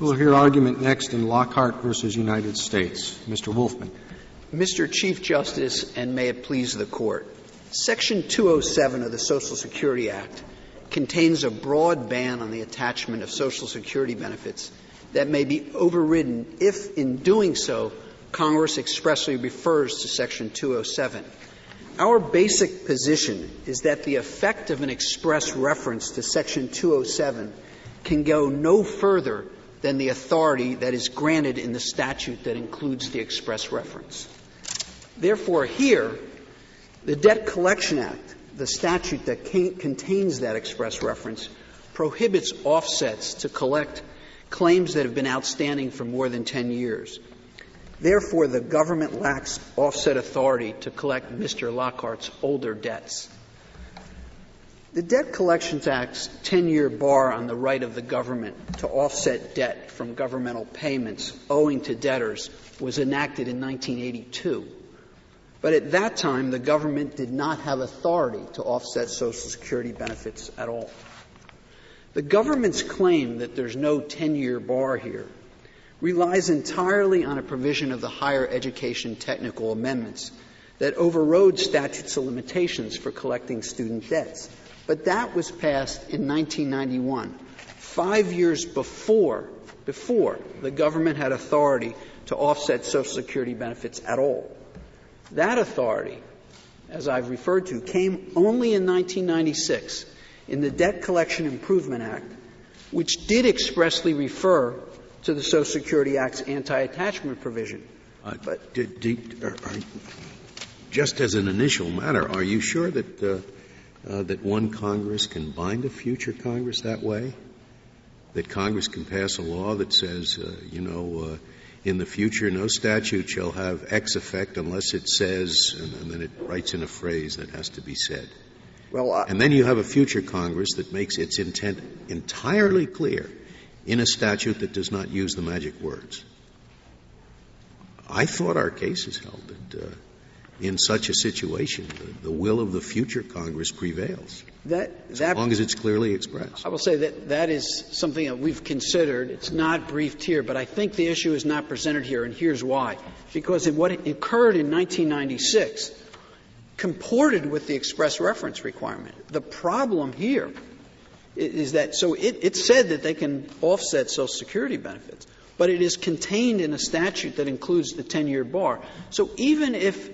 We'll hear argument next in Lockhart versus United States. Mr. Wolfman. Mr. Chief Justice, and may it please the Court. Section 207 of the Social Security Act contains a broad ban on the attachment of Social Security benefits that may be overridden if, in doing so, Congress expressly refers to Section 207. Our basic position is that the effect of an express reference to Section 207 can go no further than the authority that is granted in the statute that includes the express reference. Therefore, here, the Debt Collection Act, the statute that contains that express reference, prohibits offsets to collect claims that have been outstanding for more than 10 years. Therefore, the government lacks offset authority to collect Mr. Lockhart's older debts. The Debt Collections Act's 10 year bar on the right of the government to offset debt from governmental payments owing to debtors was enacted in 1982. But at that time, the government did not have authority to offset Social Security benefits at all. The government's claim that there's no 10 year bar here relies entirely on a provision of the Higher Education Technical Amendments that overrode statutes of limitations for collecting student debts. But that was passed in 1991, five years before, before the government had authority to offset Social Security benefits at all. That authority, as I've referred to, came only in 1996 in the Debt Collection Improvement Act, which did expressly refer to the Social Security Act's anti-attachment provision. Uh, but did, did, are, are, just as an initial matter, are you sure that uh, uh, that one Congress can bind a future Congress that way? That Congress can pass a law that says, uh, you know, uh, in the future, no statute shall have X effect unless it says, and, and, then it writes in a phrase that has to be said. Well, uh, and then you have a future Congress that makes its intent entirely clear in a statute that does not use the magic words. I thought our cases held that uh, in such a situation, the, will of the future Congress prevails. That, that, as long as it's clearly expressed. I will say that that is something that we've considered. It's not briefed here, but I think the issue is not presented here, and here's why. Because what occurred in 1996 comported with the express reference requirement. The problem here is that, so it, it said that they can offset Social Security benefits, but it is contained in a statute that includes the 10 year bar. So even if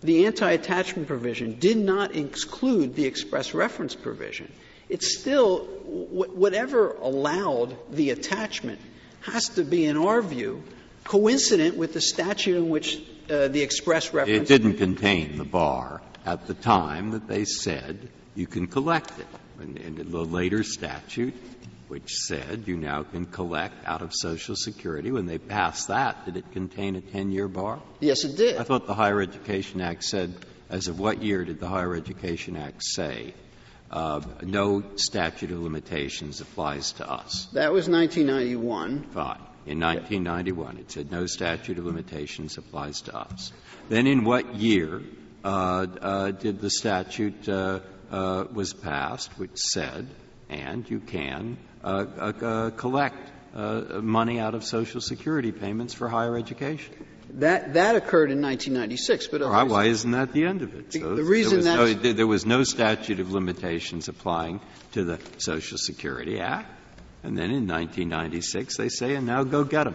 the anti-attachment provision did not exclude the express reference provision. It's still, whatever allowed the attachment has to be, in our view, coincident with the statute in which uh, the express reference. It didn't contain the bar at the time that they said you can collect it. In, in the later statute, which said you now can collect out of Social Security. When they passed that, did it contain a 10 year bar? Yes, it did. I thought the Higher Education Act said, as of what year did the Higher Education Act say? Uh, no statute of limitations applies to us. That was 1991. Fine. In 1991, it said no statute of limitations applies to us. Then in what year uh, uh, did the statute uh, uh, was passed, which said, and you can collect uh, money out of Social Security payments for higher education. That that occurred in 1996, but right, why isn't that the end of it? So the reason there was, no, there was no statute of limitations applying to the Social Security Act, and then in 1996 they say, and now go get them.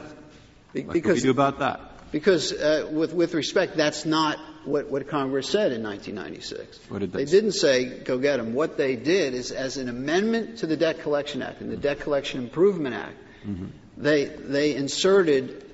What because, can we do about that? Because, uh, with with respect, that's not what, what Congress said in 1996. What did they, they didn't say go get them. What they did is, as an amendment to the Debt Collection Act and the Debt Collection Improvement Act, mm-hmm. they they inserted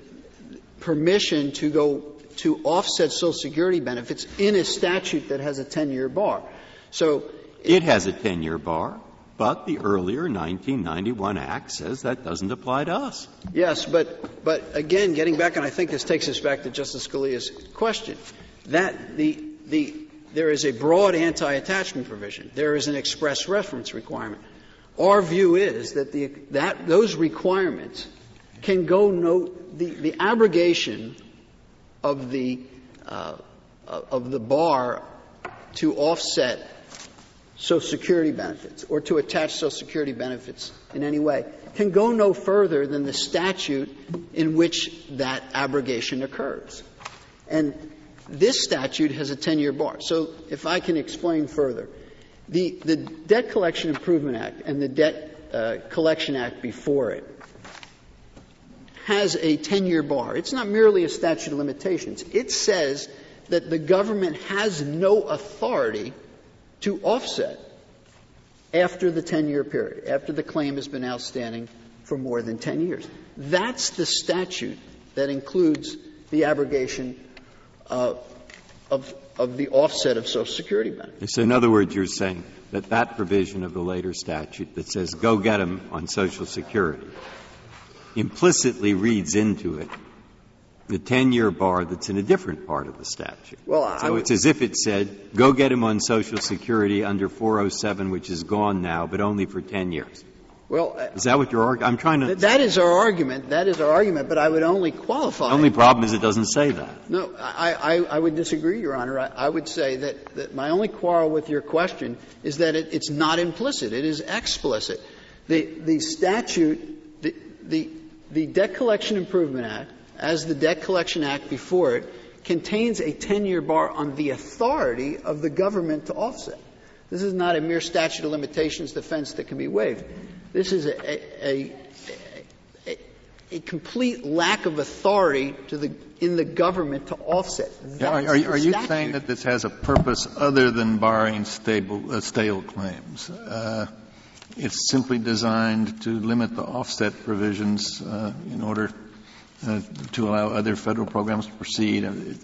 permission to go to offset Social Security benefits in a statute that has a 10-year bar. So it, it has a 10-year bar. But the earlier 1991 Act says that doesn't apply to us. Yes, but, but again, getting back, and I think this takes us back to Justice Scalia's question that the, the, there is a broad anti-attachment provision. There is an express reference requirement. Our view is that, the, that those requirements can go no, the, the abrogation of the, uh, of the bar to offset Social Security benefits or to attach Social Security benefits in any way can go no further than the statute in which that abrogation occurs. And this statute has a 10 year bar. So if I can explain further, the, the Debt Collection Improvement Act and the Debt uh, Collection Act before it has a 10 year bar. It's not merely a statute of limitations. It says that the government has no authority to offset after the 10 year period, after the claim has been outstanding for more than 10 years. That's the statute that includes the abrogation uh, of, of the offset of Social Security benefits. So, in other words, you're saying that that provision of the later statute that says go get them on Social Security implicitly reads into it the 10 year bar that's in a different part of the statute. Well, so it's as if it said, go get him on Social Security under 407, which is gone now, but only for 10 years. Well, uh, is that what you're arguing? I'm trying to. Th- that is our argument. That is our argument, but I would only qualify. The only problem is it doesn't say that. No, I, I, I would disagree, Your Honor. I, I, would say that, that my only quarrel with your question is that it, it's not implicit. It is explicit. The, the statute, the, the, the Debt Collection Improvement Act, as the Debt Collection Act before it, contains a 10 year bar on the authority of the government to offset. This is not a mere statute of limitations defense that can be waived. This is a, a, a, a complete lack of authority the, in the government to offset. Are, are, you saying that this has a purpose other than barring stable, uh, stale claims? Uh, it's simply designed to limit the offset provisions uh, in order uh, to allow other federal programs to proceed. I'm,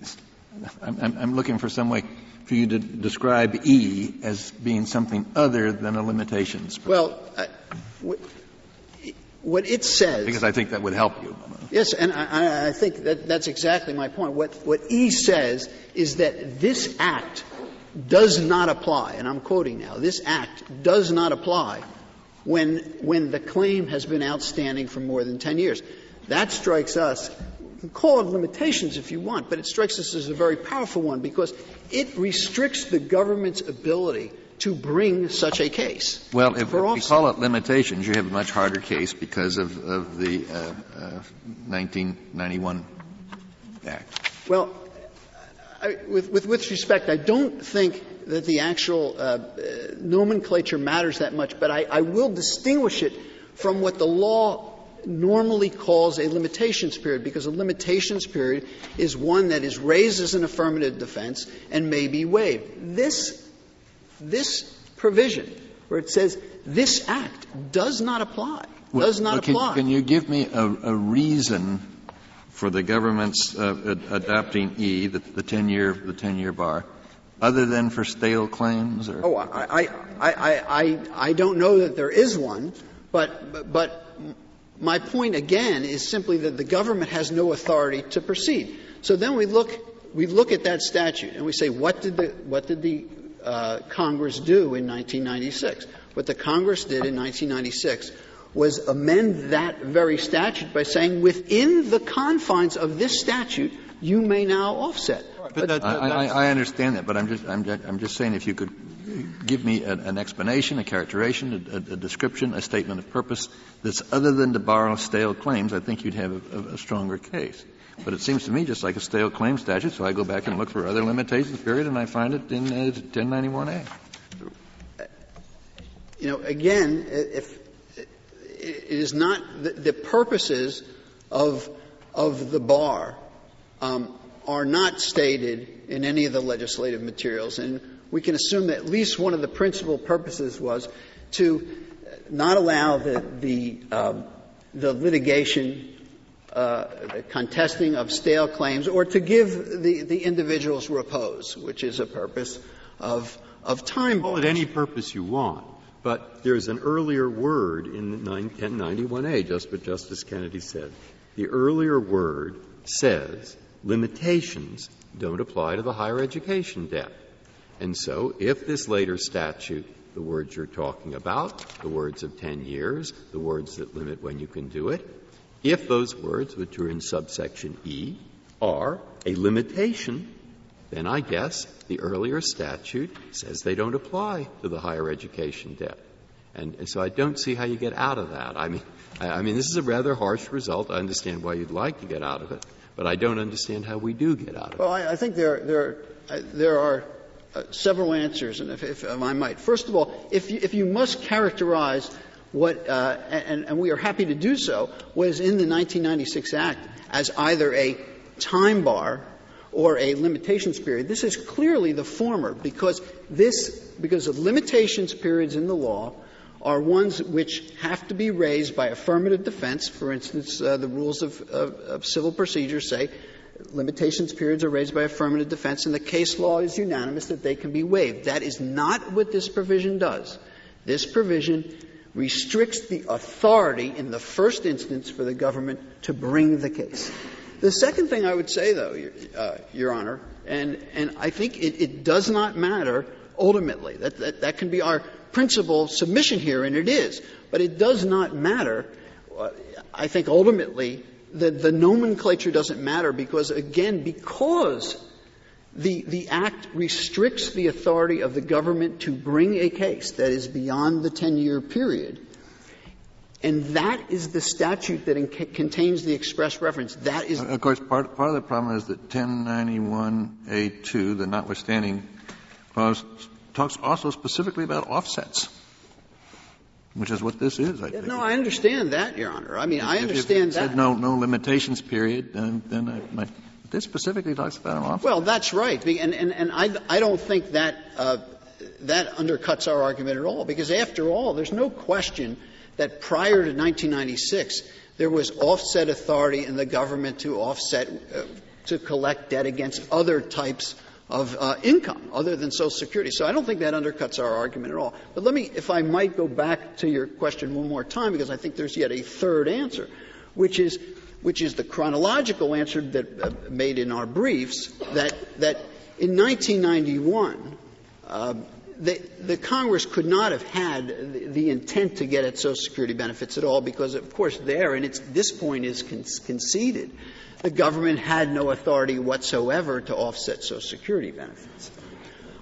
I'm, I'm looking for some way for you to describe E as being something other than a limitations. Well, uh, what it says. Because I think that would help you. Yes, and I, I think that that's exactly my point. What, what E says is that this act does not apply, and I'm quoting now, this act does not apply when, when the claim has been outstanding for more than 10 years. That strikes us call it limitations if you want, but it strikes us as a very powerful one because it restricts the government's ability to bring such a case. Well, if, if we call it limitations, you have a much harder case because of, of the uh, uh, 1991 Act. Well, I, with, with, with, respect, I don't think that the actual uh, uh, nomenclature matters that much, but I, I will distinguish it from what the law normally calls a limitations period because a limitations period is one that is raised as an affirmative defense and may be waived. This, this provision where it says this act does not apply, well, does not can, apply. Can you give me a, a reason for the government's uh, adopting E, the, the 10 year, the 10 year bar? Other than for stale claims, or oh, I, I, I, I, I don't know that there is one, but, but my point again is simply that the government has no authority to proceed. So then we look, we look at that statute and we say, what did the, what did the uh, Congress do in 1996? What the Congress did in 1996 was amend that very statute by saying within the confines of this statute, you may now offset. But, but I, I, I, understand that, but I'm just, I'm just, I'm just saying if you could give me a, an explanation, a characterization, a, a, description, a statement of purpose that's other than to borrow stale claims, I think you'd have a, a, stronger case. But it seems to me just like a stale claim statute, so I go back and look for other limitations, period, and I find it in uh, 1091A. You know, again, if it is not the, the purposes of of the bar um, are not stated in any of the legislative materials, and we can assume that at least one of the principal purposes was to not allow the, the, um, the litigation, uh, the contesting of stale claims, or to give the, the individuals repose, which is a purpose of, of time. Call it any purpose you want. But there's an earlier word in 1091A, just what Justice Kennedy said. The earlier word says limitations don't apply to the higher education debt. And so, if this later statute, the words you're talking about, the words of 10 years, the words that limit when you can do it, if those words, which are in subsection E, are a limitation then I guess the earlier statute says they don't apply to the higher education debt. And so I don't see how you get out of that. I mean, I mean, this is a rather harsh result. I understand why you'd like to get out of it, but I don't understand how we do get out of it. Well, I, I think there, there, uh, there are uh, several answers, and if, if, I might. First of all, if you, if you must characterize what, uh, and, and we are happy to do so, was in the 1996 Act as either a time bar or a limitations period. This is clearly the former because this, because of limitations periods in the law are ones which have to be raised by affirmative defense. For instance, uh, the rules of, of, of civil procedure say limitations periods are raised by affirmative defense, and the case law is unanimous that they can be waived. That is not what this provision does. This provision restricts the authority in the first instance for the government to bring the case. The second thing I would say, though, Your, uh, Your Honor, and, and I think it, it, does not matter ultimately. That, that, that can be our principal submission here, and it is. But it does not matter, uh, I think ultimately, the, the nomenclature doesn't matter because, again, because the, the Act restricts the authority of the government to bring a case that is beyond the 10 year period. And that is the statute that in, contains the express reference. That is. Of course, part, part of the problem is that 1091A2, the notwithstanding clause, talks also specifically about offsets which is what this is. I think. No, I understand that, Your Honor. I mean, I understand if that. Said no, no limitations period, then, then I might. This specifically talks about an offset. Well, that's right, and and, and I I don't think that uh, that undercuts our argument at all, because after all, there's no question that prior to 1996 there was offset authority in the government to offset uh, to collect debt against other types of uh, income other than Social Security. So I don't think that undercuts our argument at all. But let me, if I might go back to your question one more time, because I think there's yet a third answer, which is, which is the chronological answer that uh, made in our briefs that, that in 1991, uh, the, the, Congress could not have had the, the, intent to get at Social Security benefits at all because, of course, there, and this point is con- conceded, the government had no authority whatsoever to offset Social Security benefits.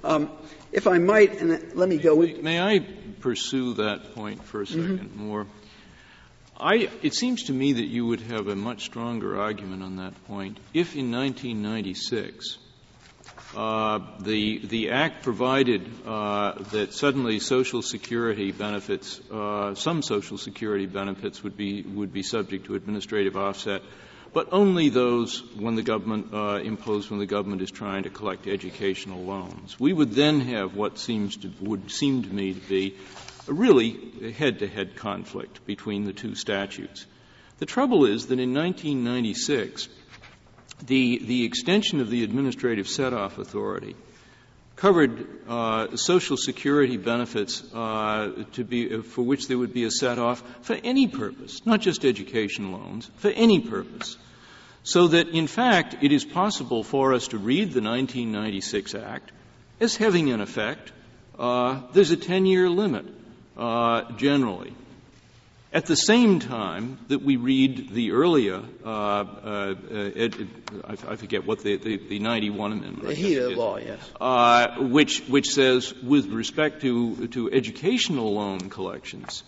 Um, if I might, and let me go. With, may I pursue that point for a 2nd mm-hmm. more? I, it seems to me that you would have a much stronger argument on that point if in 1996 uh, the the act provided uh, that suddenly Social Security benefits, uh, some Social Security benefits would be would be subject to administrative offset, but only those when the government uh, imposed when the government is trying to collect educational loans. We would then have what seems to would seem to me to be a really head-to-head conflict between the two statutes. The trouble is that in 1996, the extension of the administrative set-off authority covered uh, Social Security benefits uh, to be, for which there would be a set-off for any purpose, not just education loans, for any purpose. So that, in fact, it is possible for us to read the 1996 Act as having an effect. Uh, there's a 10-year limit, generally. At the same time that we read the earlier, uh, uh, ed, I, I, forget what the, the, the 91 amendment. The HETA law, yes. Uh, which, which says, with respect to, to educational loan collections,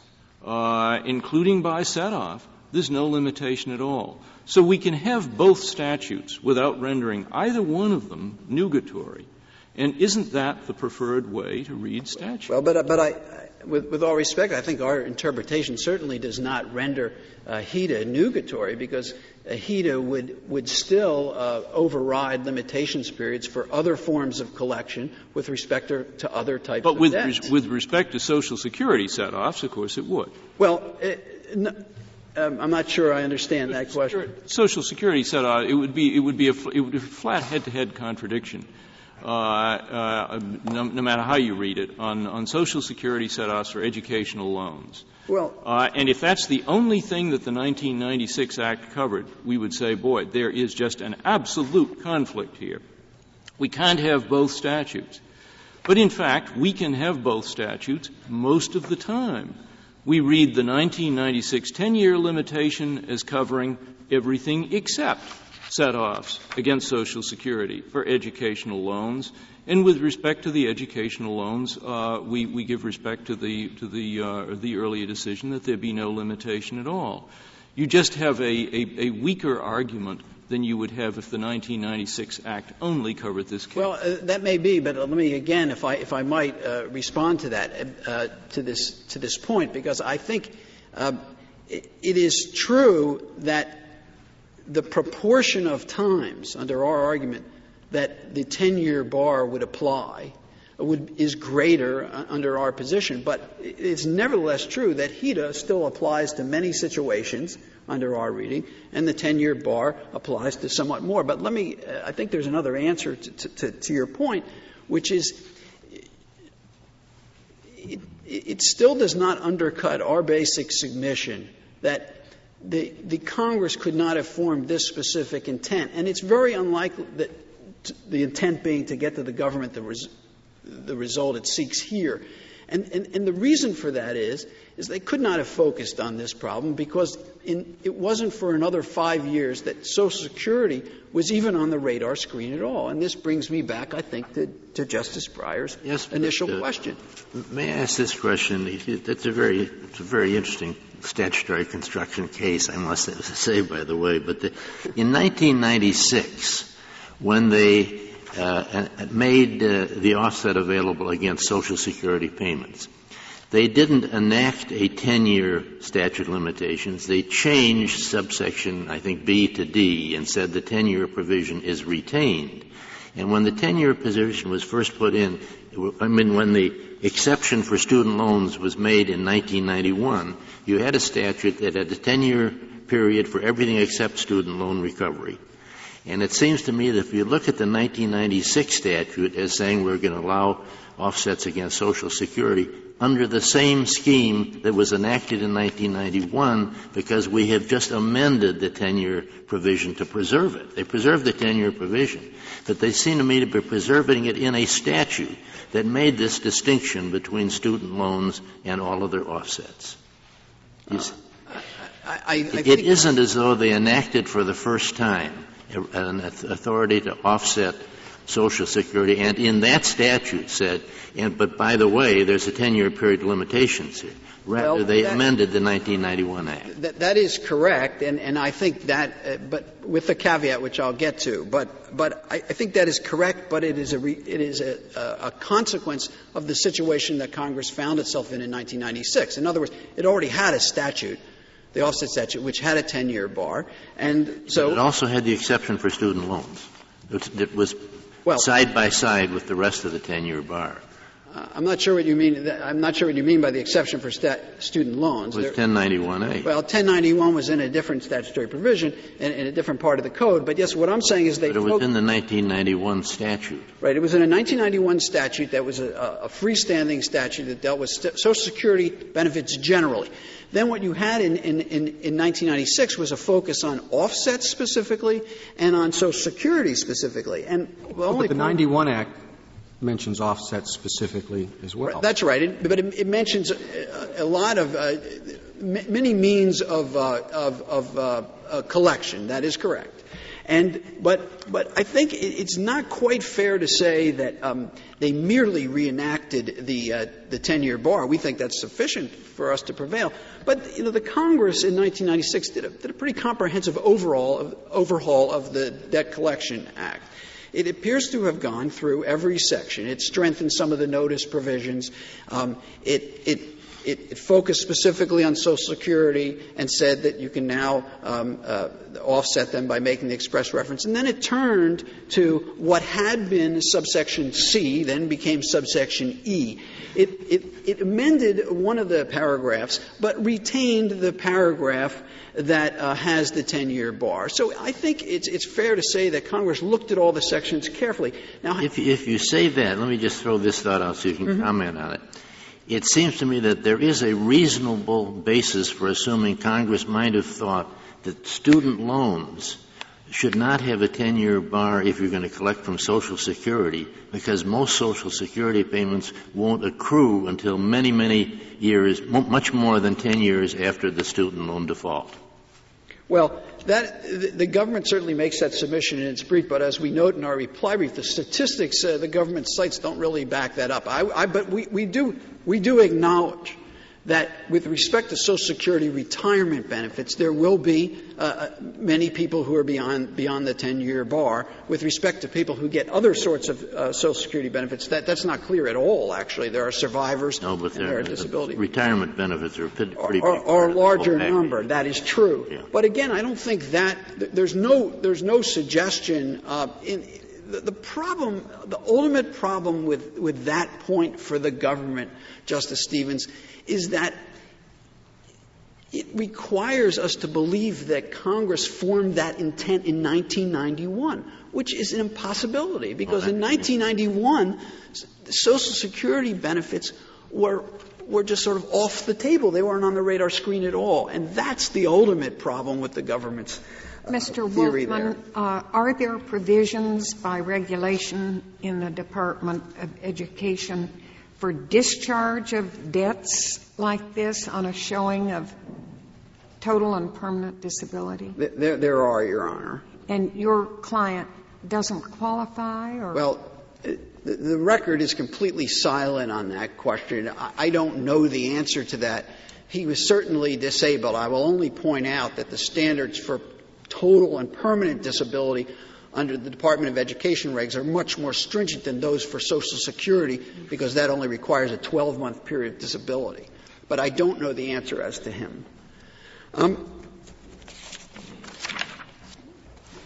uh, including by set-off, there's no limitation at all. So we can have both statutes without rendering either one of them nugatory. And isn't that the preferred way to read statutes? Well, but, but I, with, with, all respect, I think our interpretation certainly does not render uh, HETA nugatory because uh, HETA would, would still uh, override limitations periods for other forms of collection with respect to, to other types but of with debts. But with respect to Social Security set-offs, of course it would. Well, it, no, um, I'm not sure I understand that question. Social Security set-off, it would be, it would be a, it would be a flat head-to-head contradiction uh, uh, no, no, matter how you read it, on, on Social Security set-offs or educational loans. Well, uh, and if that's the only thing that the 1996 Act covered, we would say, boy, there is just an absolute conflict here. We can't have both statutes. But in fact, we can have both statutes most of the time. We read the 1996 10 year limitation as covering everything except set-offs against Social Security for educational loans. And with respect to the educational loans, uh, we, we give respect to the, to the, uh, the earlier decision that there be no limitation at all. You just have a, a, a weaker argument than you would have if the 1996 Act only covered this case. Well, uh, that may be, but let me again, if I if I might uh, respond to that uh, to this to this point, because I think um, it, it is true that the proportion of times under our argument that the 10-year bar would apply would, is greater uh, under our position. But it's nevertheless true that HETA still applies to many situations under our reading, and the 10 year bar applies to somewhat more. But let me, uh, I think there's another answer to, to, to your point, which is it, it, still does not undercut our basic submission that the, the Congress could not have formed this specific intent. And it's very unlikely that the intent being to get to the government the, res, the result it seeks here. And, and, and, the reason for that is, is they could not have focused on this problem because in, it wasn't for another five years that Social Security was even on the radar screen at all. And this brings me back, I think, to, to Justice Breyer's yes, initial but, uh, question. May I ask this question? It's a very, it's a very interesting statutory construction case, I must say, by the way. But the, in 1996, when they uh, made uh, the offset available against Social Security payments. They didn't enact a 10-year statute of limitations. They changed subsection, I think, B to D and said the 10-year provision is retained. And when the 10-year provision was first put in, I mean, when the exception for student loans was made in 1991, you had a statute that had a 10-year period for everything except student loan recovery. And it seems to me that if you look at the 1996 statute as saying we're going to allow offsets against Social Security under the same scheme that was enacted in 1991 because we have just amended the 10-year provision to preserve it. They preserved the 10-year provision, but they seem to me to be preserving it in a statute that made this distinction between student loans and all other offsets. Uh, I, I, I it isn't as though they enacted for the first time an authority to offset Social Security, and in that statute said, and, but by the way, there's a 10-year period of limitations here. Rather, well, they that, amended the 1991 Act. That, that is correct, and, and I think that, uh, but with the caveat which I'll get to, but, but I, I think that is correct, but it is, a re, it is a, a, a consequence of the situation that Congress found itself in in 1996. In other words, it already had a statute the offset statute, which had a 10 year bar. And so. But it also had the exception for student loans. It was well, side by side with the rest of the 10 year bar. I'm not sure what you mean. I'm not sure what you mean by the exception for stat, student loans. It was 1091A. Well, 1091 was in a different statutory provision in, in, a different part of the code. But yes, what I'm saying is they. But it was in the 1991 statute. Right. It was in a 1991 statute that was a, a freestanding statute that dealt with st- Social Security benefits generally. Then what you had in, in, in, in 1996 was a focus on offsets specifically and on Social Security specifically. And well, but the 91 Act mentions offsets specifically as well. That's right. It, but it, it, mentions a, a lot of uh, many means of, uh, of, of uh, uh, collection. That is correct. And but but I think it's not quite fair to say that um, they merely reenacted the uh, the 10-year bar. We think that's sufficient for us to prevail. But you know, the Congress in 1996 did a, did a pretty comprehensive overall of, overhaul of the Debt Collection Act. It appears to have gone through every section. It strengthened some of the notice provisions. Um, it, it it, it, focused specifically on Social Security and said that you can now um, uh, offset them by making the express reference. And then it turned to what had been subsection C, then became subsection E. It, it, it amended one of the paragraphs, but retained the paragraph that uh, has the 10 year bar. So I think it's, it's fair to say that Congress looked at all the sections carefully. Now, if, if you say that, let me just throw this thought out so you can mm-hmm. comment on it it seems to me that there is a reasonable basis for assuming Congress might have thought that student loans should not have a 10 year bar if you're going to collect from Social Security because most Social Security payments won't accrue until many, many years, much more than 10 years after the student loan default. Well, that, the, government certainly makes that submission in its brief, but as we note in our reply brief, the statistics uh, the government cites don't really back that up. I, I, but we, we, do, we do acknowledge that with respect to Social Security retirement benefits, there will be uh, uh many people who are beyond, beyond the 10 year bar. With respect to people who get other sorts of uh, Social Security benefits, that, that's not clear at all, actually. There are survivors no, but and there are disability. Retirement benefits are pretty, are a larger number. That is true. Yeah. But again, I don't think that, there's no, there's no suggestion uh, in, the, the problem, the ultimate problem with, with that point for the government, Justice Stevens, is that it requires us to believe that Congress formed that intent in 1991, which is an impossibility because well, in 1991, Social Security benefits were were just sort of off the table. They weren't on the radar screen at all, and that's the ultimate problem with the government's Mr. Wolfman, uh, are there provisions by regulation in the Department of Education for discharge of debts like this on a showing of total and permanent disability? There, there are, Your Honor. And your client doesn't qualify, or? Well, the, record is completely silent on that question. I don't know the answer to that. He was certainly disabled. I will only point out that the standards for total and permanent disability under the Department of Education regs are much more stringent than those for Social Security because that only requires a 12 month period of disability. But I don't know the answer as to him. Um,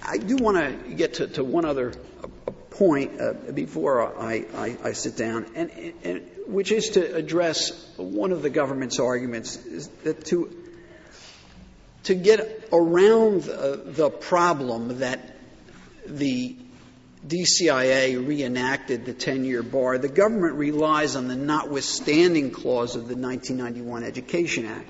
I do want to get to, one other point uh, before I, I, I, sit down, and, and, which is to address one of the government's arguments that to to get around the, the problem that the DCIA reenacted the 10 year bar, the government relies on the notwithstanding clause of the 1991 Education Act,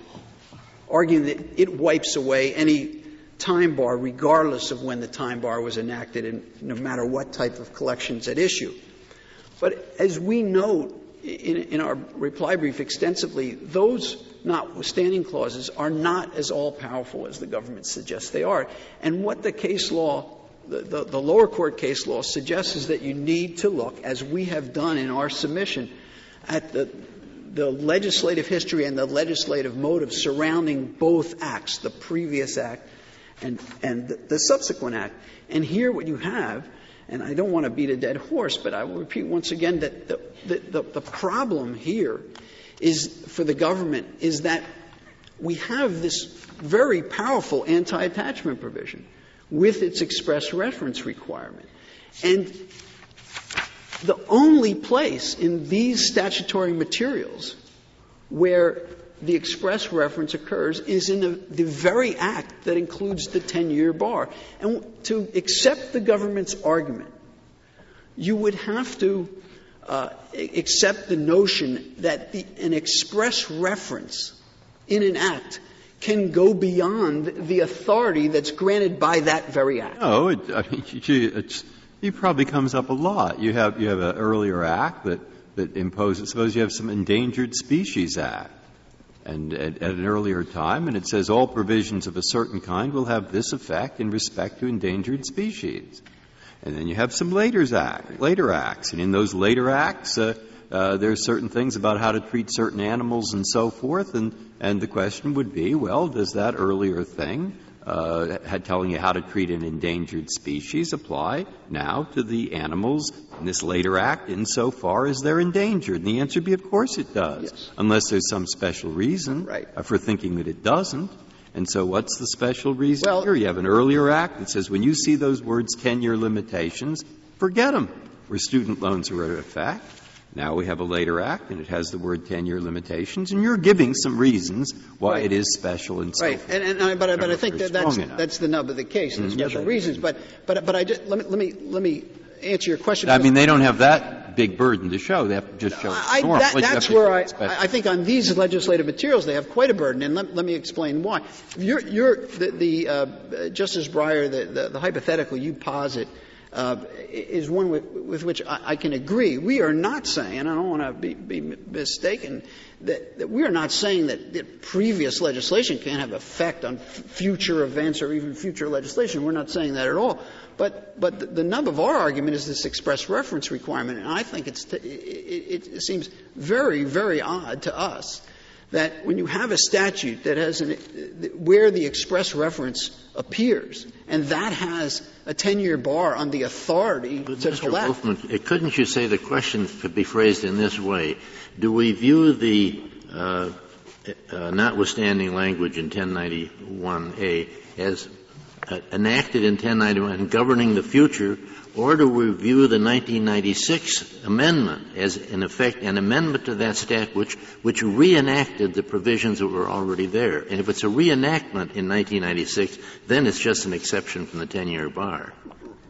arguing that it wipes away any time bar regardless of when the time bar was enacted and no matter what type of collections at issue. But as we note in, in our reply brief extensively, those notwithstanding clauses are not as all powerful as the government suggests they are. And what the case law the, the, the, lower court case law suggests is that you need to look, as we have done in our submission, at the, the legislative history and the legislative motive surrounding both acts, the previous act and, and the, the subsequent act. And here what you have, and I don't want to beat a dead horse, but I will repeat once again that the, the, the problem here is for the government is that we have this very powerful anti-attachment provision with its express reference requirement. And the only place in these statutory materials where the express reference occurs is in the, the very act that includes the 10 year bar. And to accept the government's argument, you would have to uh, accept the notion that the, an express reference in an act can go beyond the authority that's granted by that very act. No, it, I mean, it probably comes up a lot. You have, you have an earlier act that, that imposes, suppose you have some Endangered Species Act. And at, at, an earlier time, and it says all provisions of a certain kind will have this effect in respect to endangered species. And then you have some later, act, later acts, and in those later acts, uh, uh, there are certain things about how to treat certain animals and so forth, and, and the question would be, well, does that earlier thing uh, had telling you how to treat an endangered species apply now to the animals in this later act insofar as they're endangered? And the answer would be, of course it does, yes. unless there's some special reason right. for thinking that it doesn't. And so what's the special reason well, here? You have an earlier act that says when you see those words 10-year limitations, forget them, where student loans are in effect. Now we have a later act, and it has the word 10-year limitations, and you're giving some reasons why right. it is special and so right. forth. And, and I, but, I, but I think that that's, that's the nub of the case, the mm-hmm. special reasons. But, but, but I just, let me, let me, let me answer your question. I mean, they don't have that big burden to show. They have to just show I, that, that's where I, I think on these legislative materials they have quite a burden, and let, let me explain why. You're, you're the, the uh, Justice Breyer, the, the, the hypothetical you posit uh, is one with, with which I, I, can agree. We are not saying, and I don't want to be, be mistaken, that, that, we are not saying that, that previous legislation can't have effect on f- future events or even future legislation. We're not saying that at all. But, but the, the nub of our argument is this express reference requirement, and I think it's t- it, it, it seems very, very odd to us that when you have a statute that has an, where the express reference appears, and that has a 10-year bar on the authority but to Mr. collect. Wolfman, couldn't you say the question could be phrased in this way? Do we view the uh, uh, notwithstanding language in 1091A as uh, enacted in 1091 and governing the future, or do we view the 1996 amendment as, in effect, an amendment to that statute which, which reenacted the provisions that were already there? And if it's a reenactment in 1996, then it's just an exception from the 10-year bar.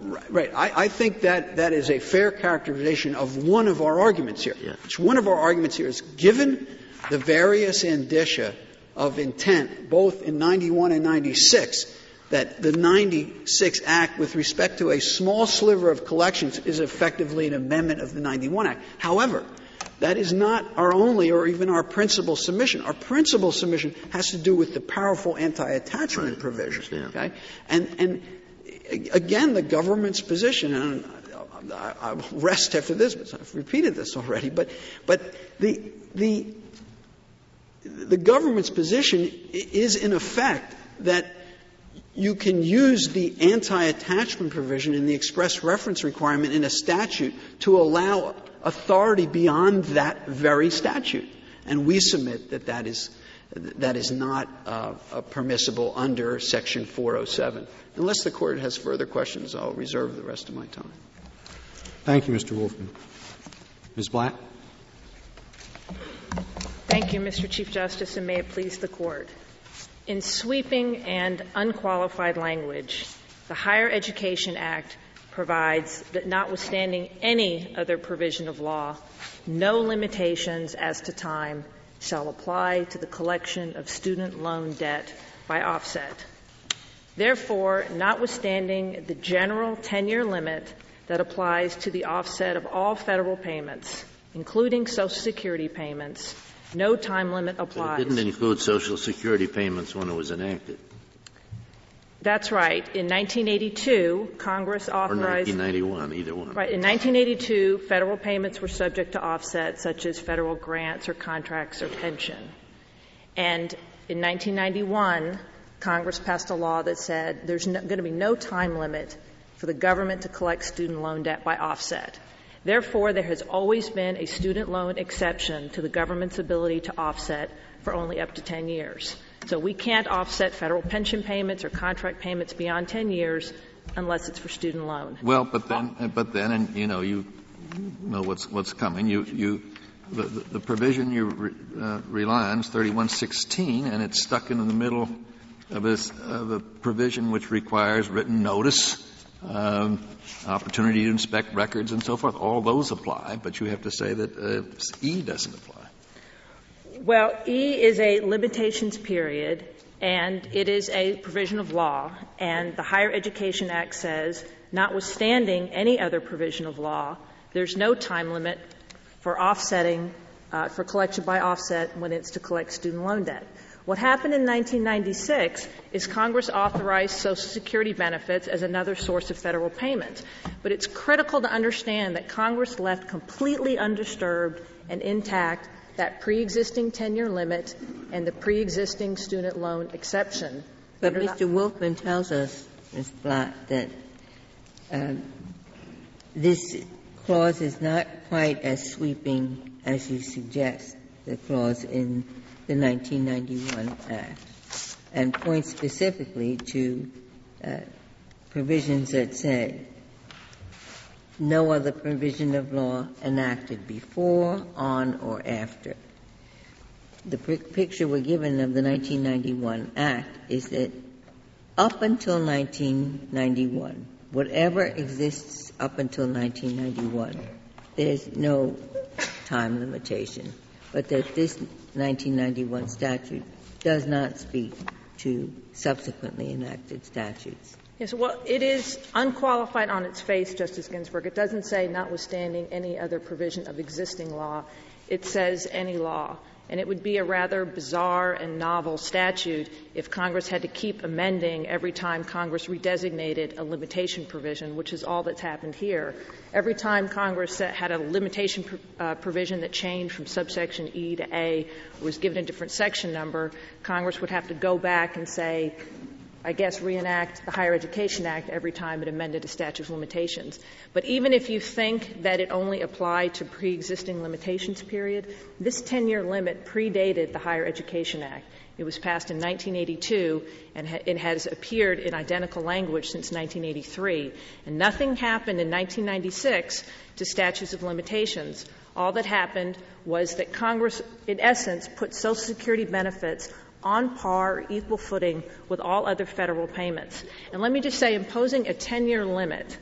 Right. right. I, I, think that that is a fair characterization of one of our arguments here. Yeah. One of our arguments here is given the various indicia of intent, both in 91 and 96, that the 96 Act, with respect to a small sliver of collections, is effectively an amendment of the 91 Act. However, that is not our only or even our principal submission. Our principal submission has to do with the powerful anti-attachment right. provision. Okay, and and again, the government's position, and I, will rest after this, but I've repeated this already. But but the the the government's position is in effect that you can use the anti-attachment provision in the express reference requirement in a statute to allow authority beyond that very statute. And we submit that that is, that is not uh, permissible under Section 407. Unless the Court has further questions, I'll reserve the rest of my time. Thank you, Mr. Wolfman. Ms. Blatt? Thank you, Mr. Chief Justice, and may it please the Court. In sweeping and unqualified language, the Higher Education Act provides that notwithstanding any other provision of law, no limitations as to time shall apply to the collection of student loan debt by offset. Therefore, notwithstanding the general 10 year limit that applies to the offset of all federal payments, including Social Security payments, no time limit applies. But it didn't include Social Security payments when it was enacted. That's right. In 1982, Congress authorized. Or 1991, either one. Right. In 1982, federal payments were subject to offset, such as federal grants or contracts or pension. And in 1991, Congress passed a law that said there's no, going to be no time limit for the government to collect student loan debt by offset. Therefore, there has always been a student loan exception to the government's ability to offset for only up to 10 years. So we can't offset federal pension payments or contract payments beyond 10 years unless it's for student loan. Well, but then, but then, and you know, you know what's what's coming. You you the, the provision you re, uh, rely on is 3116, and it's stuck in the middle of, of a provision which requires written notice um, opportunity to inspect records and so forth. All those apply, but you have to say that uh, E doesn't apply. Well, E is a limitations period, and it is a provision of law, and the Higher Education Act says, notwithstanding any other provision of law, there's no time limit for offsetting, uh, for collection by offset when it's to collect student loan debt. What happened in 1996 is Congress authorized Social Security benefits as another source of federal payment. But it's critical to understand that Congress left completely undisturbed and intact that pre-existing 10-year limit and the pre-existing student loan exception. But Mr. Wolfman tells us, Ms. Blatt, that um, this clause is not quite as sweeping as you suggest, the clause in the 1991 Act and points specifically to uh, provisions that say no other provision of law enacted before, on, or after. The picture we're given of the 1991 Act is that up until 1991, whatever exists up until 1991, there's no time limitation, but that this 1991 statute does not speak to subsequently enacted statutes. Yes, well, it is unqualified on its face, Justice Ginsburg. It doesn't say notwithstanding any other provision of existing law. It says any law. And it would be a rather bizarre and novel statute if Congress had to keep amending every time Congress redesignated a limitation provision, which is all that's happened here. Every time Congress had a limitation uh, provision that changed from subsection E to A, or was given a different section number, Congress would have to go back and say, I guess, reenact the Higher Education Act every time it amended a statute of limitations. But even if you think that it only applied to pre-existing limitations period, this 10-year limit predated the Higher Education Act. It was passed in 1982 and it has appeared in identical language since 1983. And nothing happened in 1996 to statutes of limitations. All that happened was that Congress, in essence, put Social Security benefits on par equal footing with all other federal payments. And let me just say, imposing a 10 year limit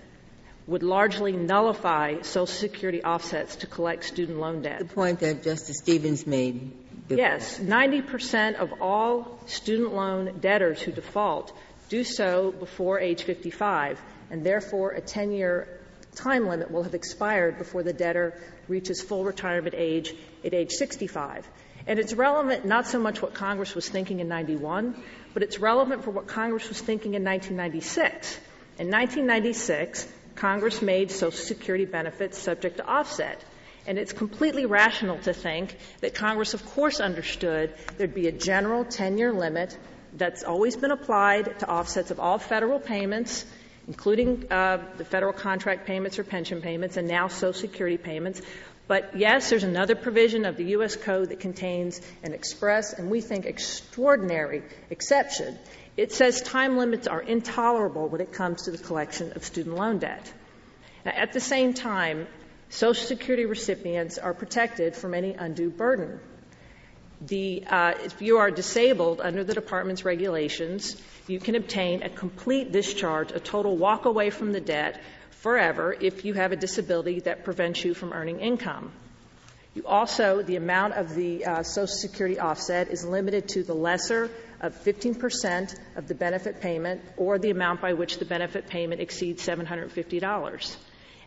would largely nullify Social Security offsets to collect student loan debt. The point that Justice Stevens made. Before. Yes, 90% of all student loan debtors who default do so before age 55, and therefore a 10 year time limit will have expired before the debtor reaches full retirement age at age 65. And it's relevant not so much what Congress was thinking in 91, but it's relevant for what Congress was thinking in 1996. In 1996, Congress made Social Security benefits subject to offset. And it's completely rational to think that Congress, of course, understood there'd be a general 10 year limit that's always been applied to offsets of all federal payments, including uh, the federal contract payments or pension payments, and now Social Security payments, but yes, there's another provision of the U.S. Code that contains an express and we think extraordinary exception. It says time limits are intolerable when it comes to the collection of student loan debt. Now, at the same time, Social Security recipients are protected from any undue burden. The, uh, if you are disabled under the department's regulations, you can obtain a complete discharge, a total walk away from the debt forever if you have a disability that prevents you from earning income. You also, the amount of the uh, Social Security offset is limited to the lesser of 15% of the benefit payment or the amount by which the benefit payment exceeds $750.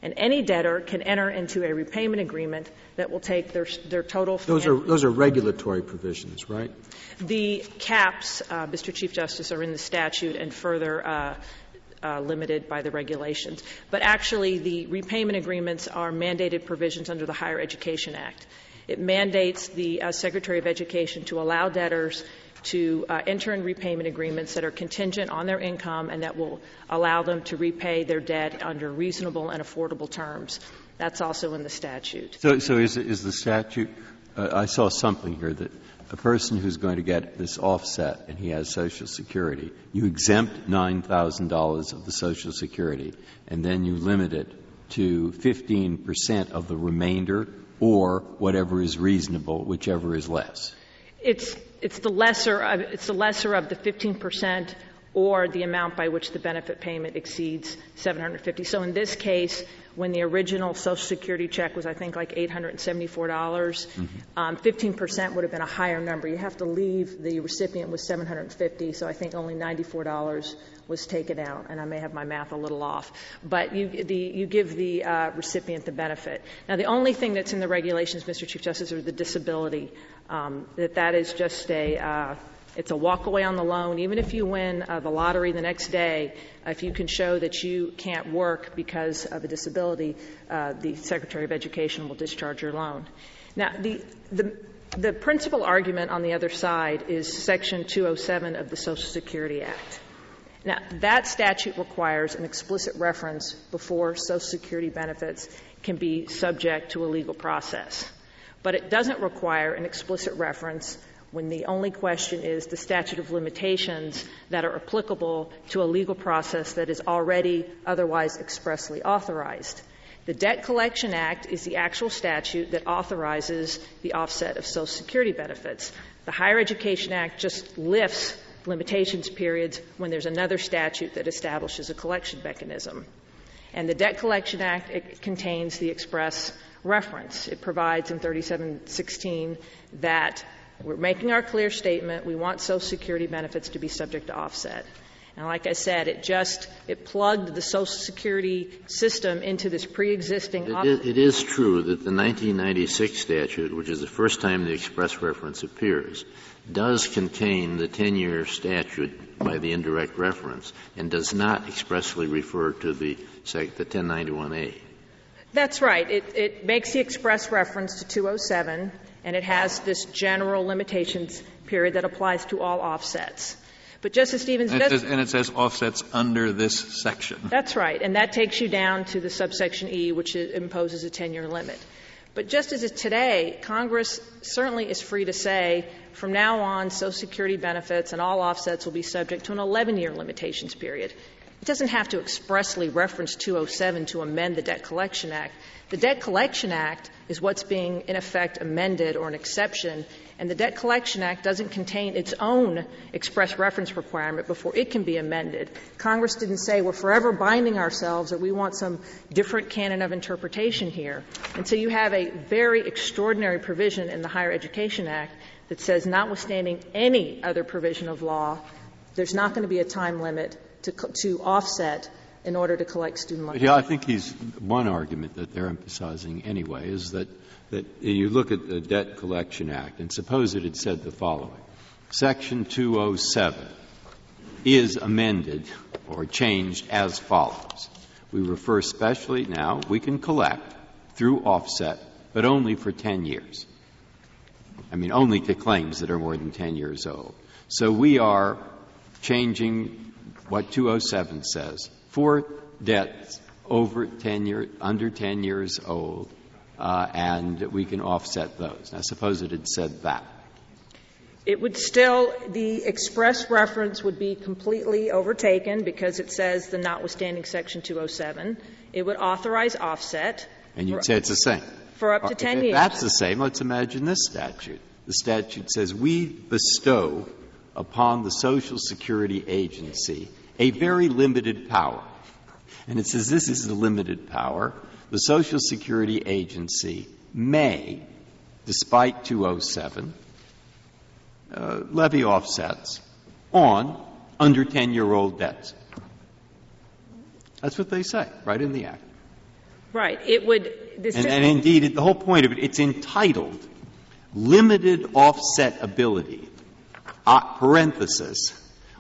And any debtor can enter into a repayment agreement that will take their, their total. Those are, those are regulatory provisions, right? The caps, uh, Mr. Chief Justice, are in the statute and further uh, uh, limited by the regulations. But actually, the repayment agreements are mandated provisions under the Higher Education Act. It mandates the uh, Secretary of Education to allow debtors to uh, enter in repayment agreements that are contingent on their income and that will allow them to repay their debt under reasonable and affordable terms. That's also in the statute. So, so is, is the statute? Uh, I saw something here that a person who's going to get this offset and he has Social Security, you exempt $9,000 of the Social Security, and then you limit it to 15% of the remainder or whatever is reasonable, whichever is less. It's, it's, the, lesser of, it's the lesser of the 15% or the amount by which the benefit payment exceeds 750. So in this case, when the original Social Security check was, I think, like $874, dollars mm-hmm. um, 15% would have been a higher number. You have to leave the recipient with 750, so I think only $94 was taken out, and I may have my math a little off. But you, the, you give the uh, recipient the benefit. Now, the only thing that's in the regulations, Mr. Chief Justice, are the disability. Um, that that is just a uh, it's a walk away on the loan. Even if you win uh, the lottery the next day, if you can show that you can't work because of a disability, uh, the Secretary of Education will discharge your loan. Now, the, the, the principal argument on the other side is Section 207 of the Social Security Act. Now, that statute requires an explicit reference before Social Security benefits can be subject to a legal process. But it doesn't require an explicit reference when the only question is the statute of limitations that are applicable to a legal process that is already otherwise expressly authorized. The Debt Collection Act is the actual statute that authorizes the offset of Social Security benefits. The Higher Education Act just lifts limitations periods when there's another statute that establishes a collection mechanism. And the Debt Collection Act contains the express reference. It provides in 3716 that we're making our clear statement. We want Social Security benefits to be subject to offset. And like I said, it just it plugged the Social Security system into this pre-existing. It is, it is true that the 1996 statute, which is the first time the express reference appears, does contain the 10-year statute by the indirect reference and does not expressly refer to the, the 1091A. That's right. It, it makes the express reference to 207, and it has this general limitations period that applies to all offsets. But Justice Stevens and it, says, and it says offsets under this section. That's right, and that takes you down to the subsection E, which imposes a 10-year limit. But just as today, Congress certainly is free to say from now on, Social Security benefits and all offsets will be subject to an 11-year limitations period. It doesn't have to expressly reference 207 to amend the Debt Collection Act. The Debt Collection Act is what's being, in effect, amended or an exception, and the Debt Collection Act doesn't contain its own express reference requirement before it can be amended. Congress didn't say we're forever binding ourselves or we want some different canon of interpretation here. And so you have a very extraordinary provision in the Higher Education Act that says, notwithstanding any other provision of law, there's not going to be a time limit to, to offset in order to collect student loans. Yeah, I think he's one argument that they're emphasizing anyway is that that you look at the Debt Collection Act and suppose it had said the following: Section 207 is amended or changed as follows. We refer specially now we can collect through offset, but only for 10 years. I mean, only to claims that are more than 10 years old. So we are changing what 207 says for debts over 10 years, under 10 years old, uh, and we can offset those. Now, suppose it had said that. It would still, the express reference would be completely overtaken because it says the notwithstanding section 207. It would authorize offset. And you'd say it's the same. For up to 10 if years. that's the same, let's imagine this statute. The statute says we bestow upon the Social Security Agency a very limited power. And it says this is a limited power. The Social Security Agency may, despite 207, uh, levy offsets on under 10 year old debts. That's what they say, right in the Act. Right. It would. And, and, indeed, the whole point of it, it's entitled limited offset ability, uh, parenthesis,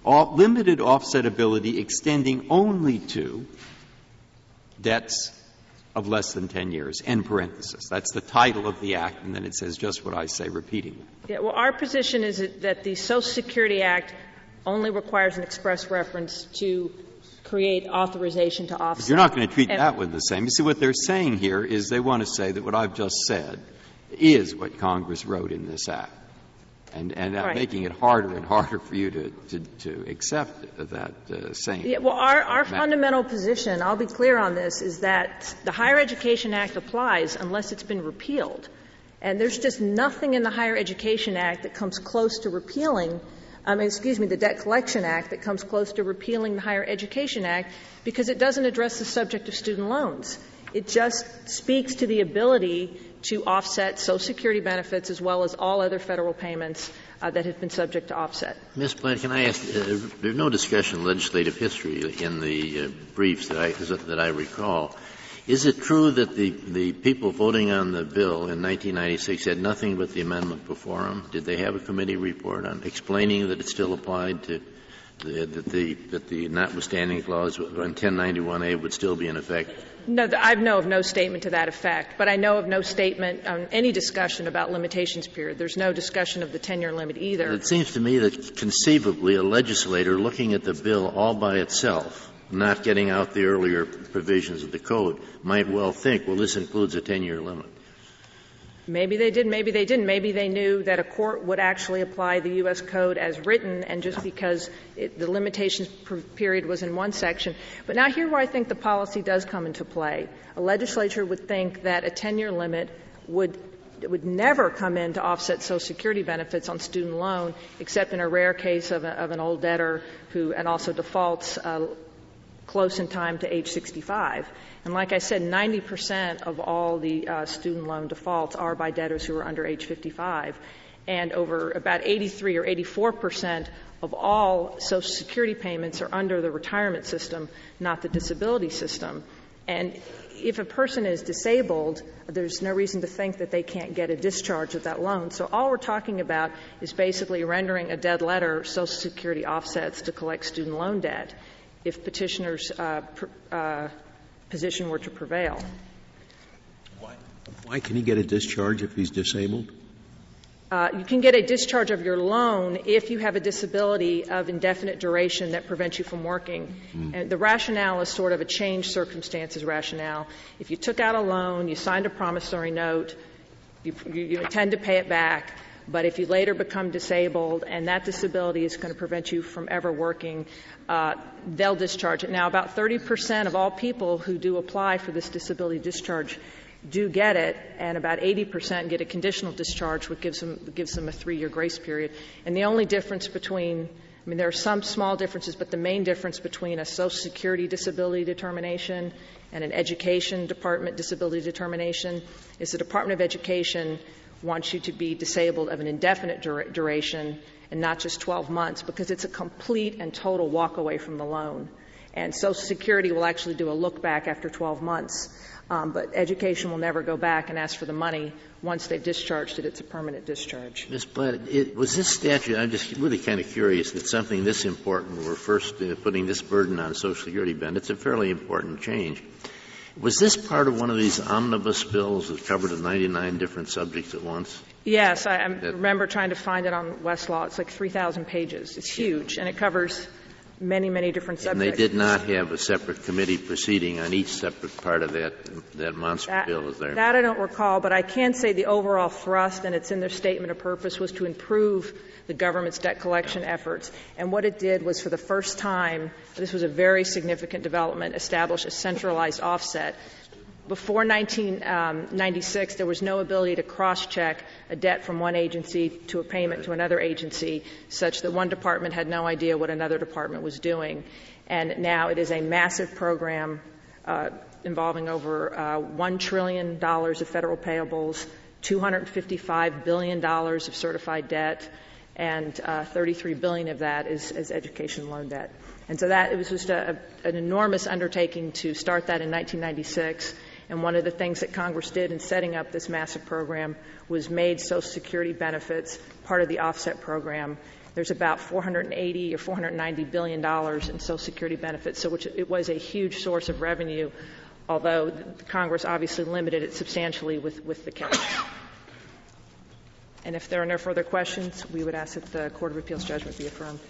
limited offset ability extending only to debts of less than 10 years, end parenthesis. That's the title of the Act, and then it says just what I say repeating Yeah, well, our position is that the Social Security Act only requires an express reference to create authorization to offset. But you're not going to treat that one the same. You see, what they're saying here is they want to say that what I've just said is what Congress wrote in this Act. And, and right. making it harder and harder for you to, to, to accept that uh, same. Yeah, well, our, our fundamental position, I'll be clear on this, is that the Higher Education Act applies unless it's been repealed. And there's just nothing in the Higher Education Act that comes close to repealing um, excuse me, the Debt Collection Act that comes close to repealing the Higher Education Act because it doesn't address the subject of student loans. It just speaks to the ability to offset Social Security benefits as well as all other federal payments uh, that have been subject to offset. Ms. Blatt, can I ask? Uh, there's no discussion of legislative history in the uh, briefs that I that I recall. Is it true that the, the people voting on the bill in 1996 had nothing but the amendment before them? Did they have a committee report on explaining that it still applied to the, that the that the notwithstanding clause on 1091A would still be in effect? No, I know of no statement to that effect, but I know of no statement on any discussion about limitations period. There's no discussion of the 10-year limit either. It seems to me that conceivably a legislator looking at the bill all by itself not getting out the earlier provisions of the code might well think, well, this includes a 10 year limit. Maybe they did, maybe they didn't. Maybe they knew that a court would actually apply the U.S. Code as written, and just because it, the limitations period was in one section. But now, here where I think the policy does come into play. A legislature would think that a 10 year limit would would never come in to offset Social Security benefits on student loan, except in a rare case of, a, of an old debtor who, and also defaults uh, close in time to age 65. And like I said, 90% of all the uh, student loan defaults are by debtors who are under age 55. And over about 83 or 84 percent of all Social Security payments are under the retirement system, not the disability system. And if a person is disabled, there's no reason to think that they can't get a discharge of that loan. So all we're talking about is basically rendering a dead letter Social Security offsets to collect student loan debt if petitioner's uh, pr- uh, position were to prevail. Why? Why can he get a discharge if he's disabled? Uh, you can get a discharge of your loan if you have a disability of indefinite duration that prevents you from working. Mm. And the rationale is sort of a changed circumstances rationale. If you took out a loan, you signed a promissory note, you, you, you intend to pay it back, but if you later become disabled and that disability is going to prevent you from ever working, uh, they'll discharge it. Now, about 30% of all people who do apply for this disability discharge do get it, and about 80% get a conditional discharge, which gives them, gives them a three year grace period. And the only difference between I mean, there are some small differences, but the main difference between a Social Security disability determination and an Education Department disability determination is the Department of Education wants you to be disabled of an indefinite dura- duration and not just 12 months because it's a complete and total walk away from the loan. And Social Security will actually do a look back after 12 months um, but education will never go back and ask for the money once they've discharged it. It's a permanent discharge. Ms. Blatt, it, was this statute, I'm just really kind of curious that something this important, we're first uh, putting this burden on Social Security Ben. It's a fairly important change. Was this part of one of these omnibus bills that covered 99 different subjects at once? Yes, I, I remember trying to find it on Westlaw. It's like 3,000 pages. It's huge, and it covers many, many different subjects. And they did not have a separate committee proceeding on each separate part of that, that monster that, bill, is there? That I don't recall, but I can say the overall thrust, and it's in their statement of purpose, was to improve the government's debt collection efforts. And what it did was, for the first time, this was a very significant development, establish a centralized offset before 1996, um, there was no ability to cross-check a debt from one agency to a payment to another agency, such that one department had no idea what another department was doing. And now it is a massive program uh, involving over uh, $1 trillion of federal payables, $255 billion of certified debt, and uh, 33 billion of that is, is education loan debt. And so that it was just a, an enormous undertaking to start that in 1996. And one of the things that Congress did in setting up this massive program was made Social Security benefits part of the offset program. There's about 480 or 490 billion dollars in Social Security benefits, so which it was a huge source of revenue, although Congress obviously limited it substantially with, with the caps. And if there are no further questions, we would ask that the Court of Appeals judgment be affirmed.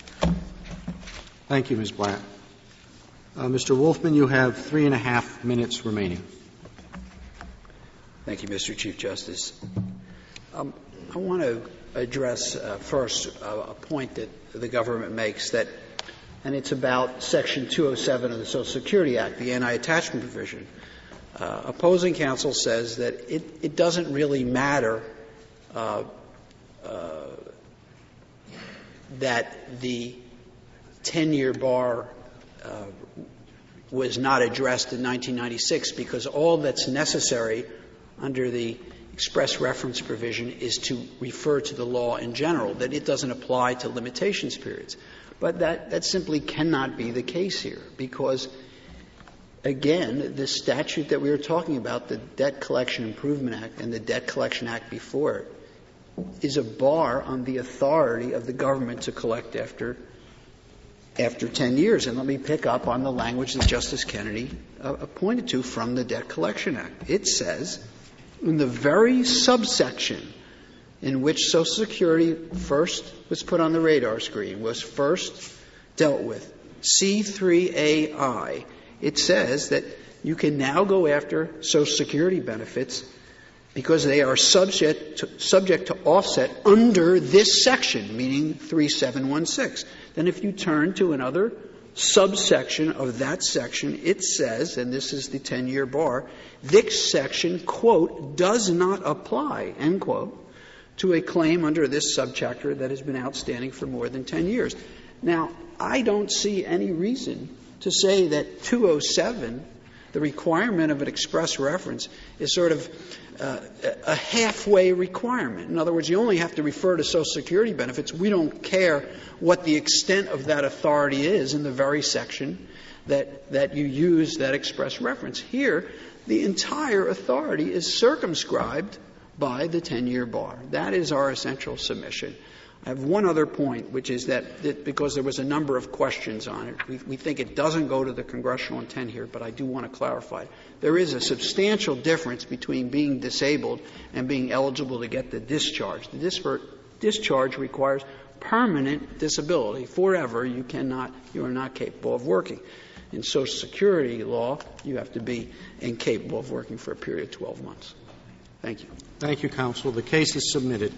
Thank you, Ms. Blatt. Uh, Mr. Wolfman, you have three and a half minutes remaining. Thank you, Mr. Chief Justice. Um, I want to address uh, first uh, a point that the government makes that, and it's about Section 207 of the Social Security Act, the anti-attachment provision. Uh, opposing counsel says that it, it doesn't really matter uh, uh, that the 10-year bar uh, was not addressed in 1996 because all that's necessary under the express reference provision is to refer to the law in general, that it doesn't apply to limitations periods. But that, that simply cannot be the case here because, again, the statute that we were talking about, the Debt Collection Improvement Act and the Debt Collection Act before it, is a bar on the authority of the government to collect after after 10 years. And let me pick up on the language that Justice Kennedy uh, pointed to from the Debt Collection Act. It says in the very subsection in which Social Security first was put on the radar screen, was first dealt with, C3AI, it says that you can now go after Social Security benefits because they are subject to, subject to offset under this section, meaning 3716. Then if you turn to another subsection of that section, it says, and this is the 10 year bar, this section, quote, does not apply, end quote, to a claim under this subchapter that has been outstanding for more than 10 years. Now, I don't see any reason to say that 207 The requirement of an express reference is sort of a halfway requirement. In other words, you only have to refer to Social Security benefits. We don't care what the extent of that authority is in the very section that, that you use that express reference. Here, the entire authority is circumscribed by the 10 year bar. That is our essential submission. I have one other point, which is that, that because there was a number of questions on it, we, we, think it doesn't go to the congressional intent here, but I do want to clarify. There is a substantial difference between being disabled and being eligible to get the discharge. The dis- discharge requires permanent disability. Forever, you cannot, you are not capable of working. In Social Security law, you have to be incapable of working for a period of 12 months. Thank you. Thank you, counsel. The case is submitted.